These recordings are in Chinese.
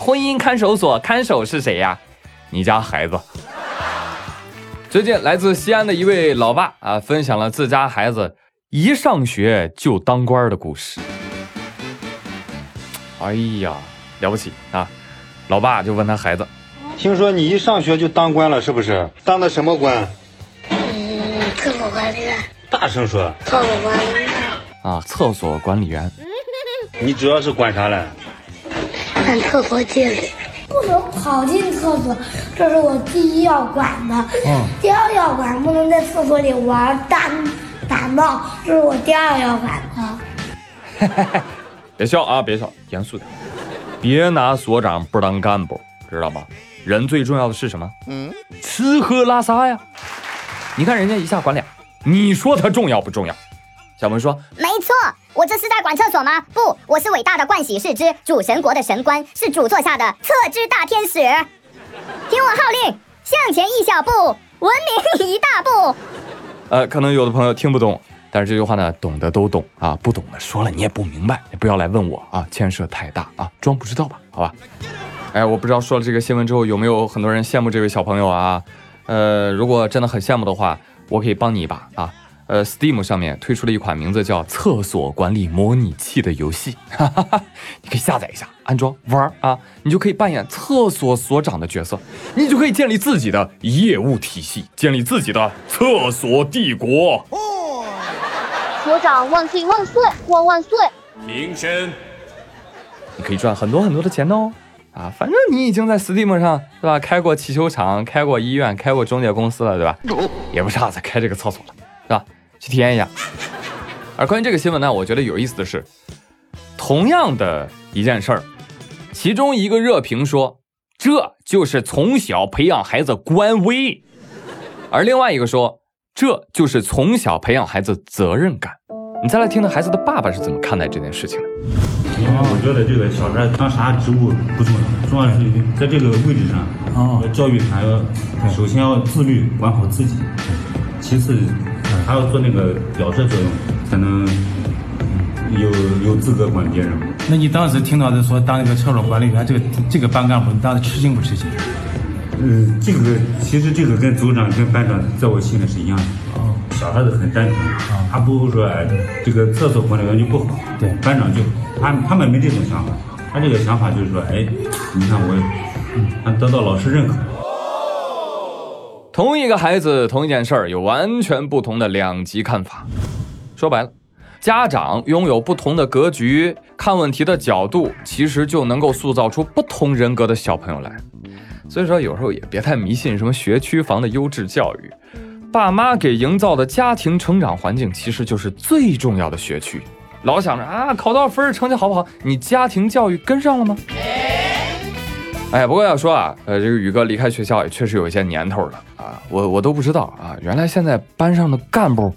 婚姻看守所看守是谁呀？你家孩子。最近来自西安的一位老爸啊，分享了自家孩子一上学就当官的故事。哎呀，了不起啊！老爸就问他孩子：“听说你一上学就当官了，是不是？当的什么官？嗯，厕所管理员。大声说。厕所管理员。啊，厕所管理员。你主要是管啥嘞？管厕所纪律。不能跑进厕所，这是我第一要管的。嗯。第二要管，不能在厕所里玩打打闹，这是我第二要管的。别笑啊，别笑，严肃点，别拿所长不当干部，知道吗？人最重要的是什么？嗯，吃喝拉撒呀。你看人家一下管俩，你说他重要不重要？小文说：“没错，我这是在管厕所吗？不，我是伟大的盥洗室之主神国的神官，是主座下的厕之大天使。听我号令，向前一小步，文明一大步。”呃，可能有的朋友听不懂，但是这句话呢，懂的都懂啊，不懂的说了你也不明白，你不要来问我啊，牵涉太大啊，装不知道吧？好吧。哎，我不知道说了这个新闻之后，有没有很多人羡慕这位小朋友啊？呃，如果真的很羡慕的话，我可以帮你一把啊。呃，Steam 上面推出了一款名字叫《厕所管理模拟器》的游戏，哈哈哈，你可以下载一下，安装玩啊，你就可以扮演厕所所长的角色，你就可以建立自己的业务体系，建立自己的厕所帝国。哦所长万岁万岁万万岁！名声，你可以赚很多很多的钱哦。啊，反正你已经在 Steam 上对吧？开过汽修厂，开过医院，开过中介公司了，对吧？也不差再开这个厕所了，是吧？去体验一下。而关于这个新闻呢，我觉得有意思的是，同样的一件事儿，其中一个热评说这就是从小培养孩子官威，而另外一个说这就是从小培养孩子责任感。你再来听听孩子的爸爸是怎么看待这件事情的。因为我觉得这个小孩当啥职务不重要，重要是在这个位置上啊，教育他要首先要自律，管好自己，其次。还要做那个表率作用，才能有有资格管别人。那你当时听到的说当那个厕所管理员，这个这个班干部，你当时吃惊不吃惊？嗯，这个其实这个跟组长跟班长在我心里是一样的。哦，小孩子很单纯，他不会说哎，这个厕所管理员就不好。对，班长就他他们没这种想法，他这个想法就是说，哎，你看我，他得到老师认可。同一个孩子，同一件事儿，有完全不同的两极看法。说白了，家长拥有不同的格局，看问题的角度，其实就能够塑造出不同人格的小朋友来。所以说，有时候也别太迷信什么学区房的优质教育，爸妈给营造的家庭成长环境，其实就是最重要的学区。老想着啊，考多少分，成绩好不好，你家庭教育跟上了吗？哎，不过要说啊，呃，这个宇哥离开学校也确实有一些年头了啊，我我都不知道啊，原来现在班上的干部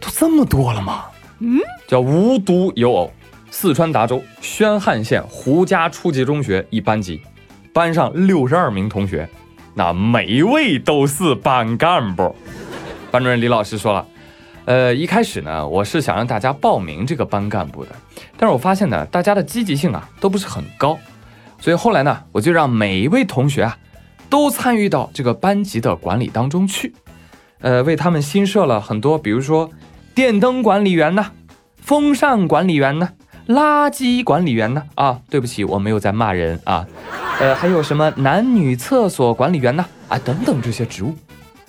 都这么多了吗？嗯，叫无独有偶，四川达州宣汉县胡家初级中学一班级，班上六十二名同学，那每一位都是班干部。班主任李老师说了，呃，一开始呢，我是想让大家报名这个班干部的，但是我发现呢，大家的积极性啊都不是很高。所以后来呢，我就让每一位同学啊，都参与到这个班级的管理当中去，呃，为他们新设了很多，比如说电灯管理员呢，风扇管理员呢，垃圾管理员呢，啊，对不起，我没有在骂人啊，呃，还有什么男女厕所管理员呢，啊，等等这些职务，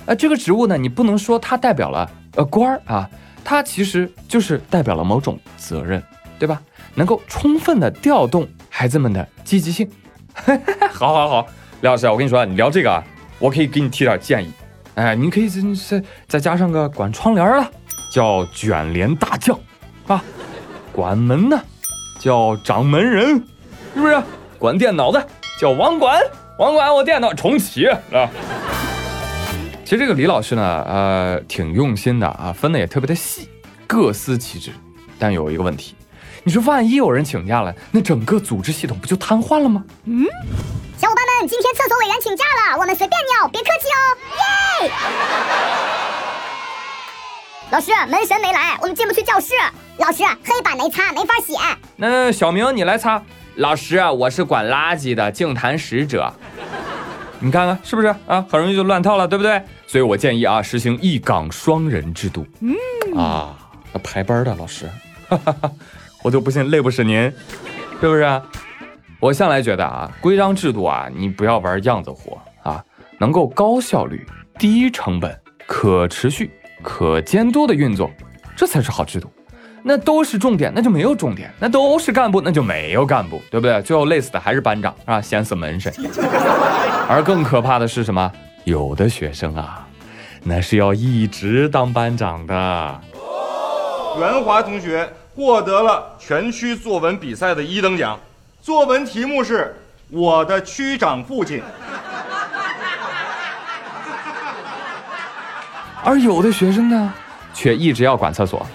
呃，这个职务呢，你不能说它代表了呃官儿啊，它其实就是代表了某种责任，对吧？能够充分的调动。孩子们的积极性，好 好好，李老师，我跟你说，你聊这个啊，我可以给你提点建议。哎，你可以再再再加上个管窗帘的，叫卷帘大将，啊，管门呢叫掌门人，是不是？管电脑的叫网管，网管我电脑重启啊。其实这个李老师呢，呃，挺用心的啊，分的也特别的细，各司其职。但有一个问题。你说万一有人请假了，那整个组织系统不就瘫痪了吗？嗯，小伙伴们，今天厕所委员请假了，我们随便尿，别客气哦。耶！老师，门神没来，我们进不去教室。老师，黑板没擦，没法写。那小明你来擦，老师啊，我是管垃圾的净坛使者。你看看是不是啊？很容易就乱套了，对不对？所以我建议啊，实行一岗双人制度。嗯啊，要排班的老师，哈哈哈，我就不信累不死您，是不是？我向来觉得啊，规章制度啊，你不要玩样子活啊，能够高效率、低成本、可持续、可监督的运作，这才是好制度。那都是重点，那就没有重点；那都是干部，那就没有干部，对不对？最后累死的还是班长啊，闲死门神。而更可怕的是什么？有的学生啊，那是要一直当班长的。袁华同学获得了全区作文比赛的一等奖，作文题目是《我的区长父亲》。而有的学生呢，却一直要管厕所。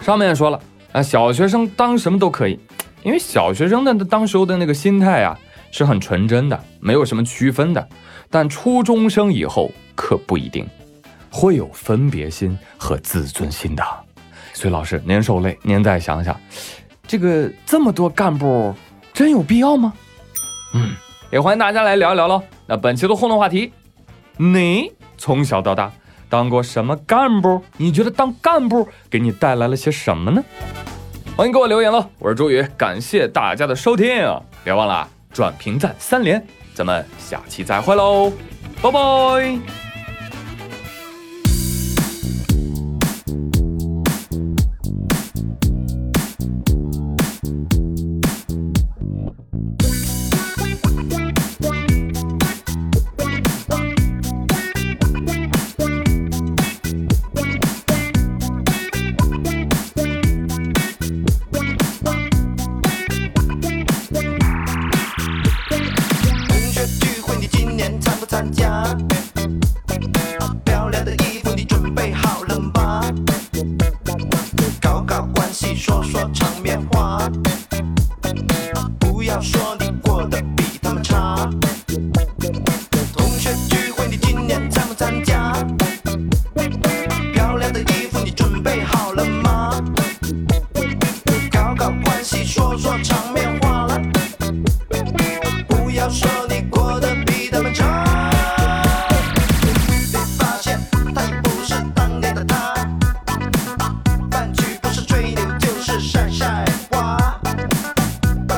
上面说了啊，小学生当什么都可以，因为小学生的当时候的那个心态啊是很纯真的，没有什么区分的。但初中生以后可不一定，会有分别心和自尊心的。所以老师您受累，您再想想，这个这么多干部真有必要吗？嗯，也欢迎大家来聊一聊喽。那本期的互动话题，你从小到大。当过什么干部？你觉得当干部给你带来了些什么呢？欢迎给我留言喽！我是朱宇，感谢大家的收听，别忘了转评赞三连，咱们下期再会喽，拜拜。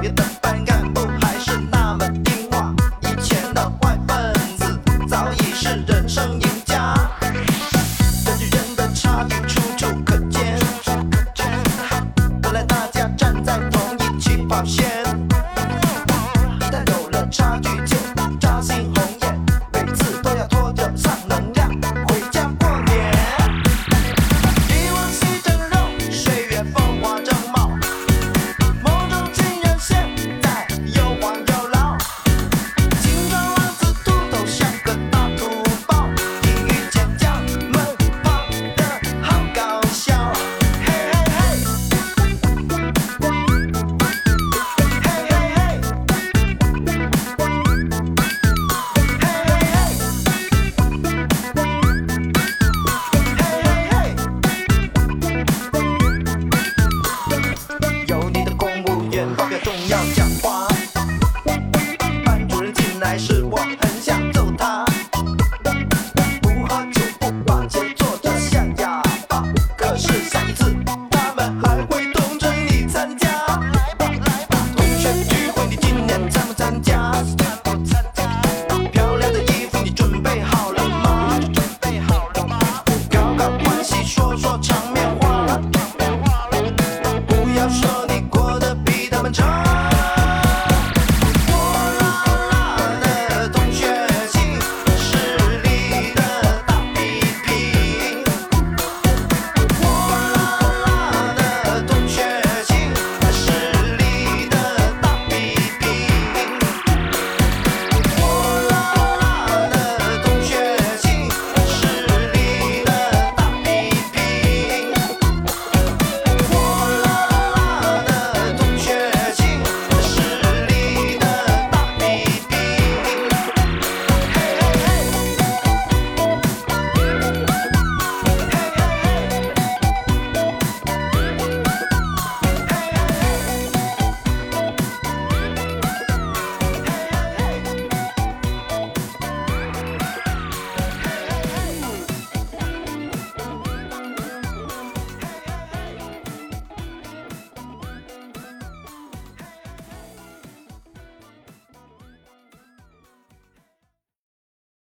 现。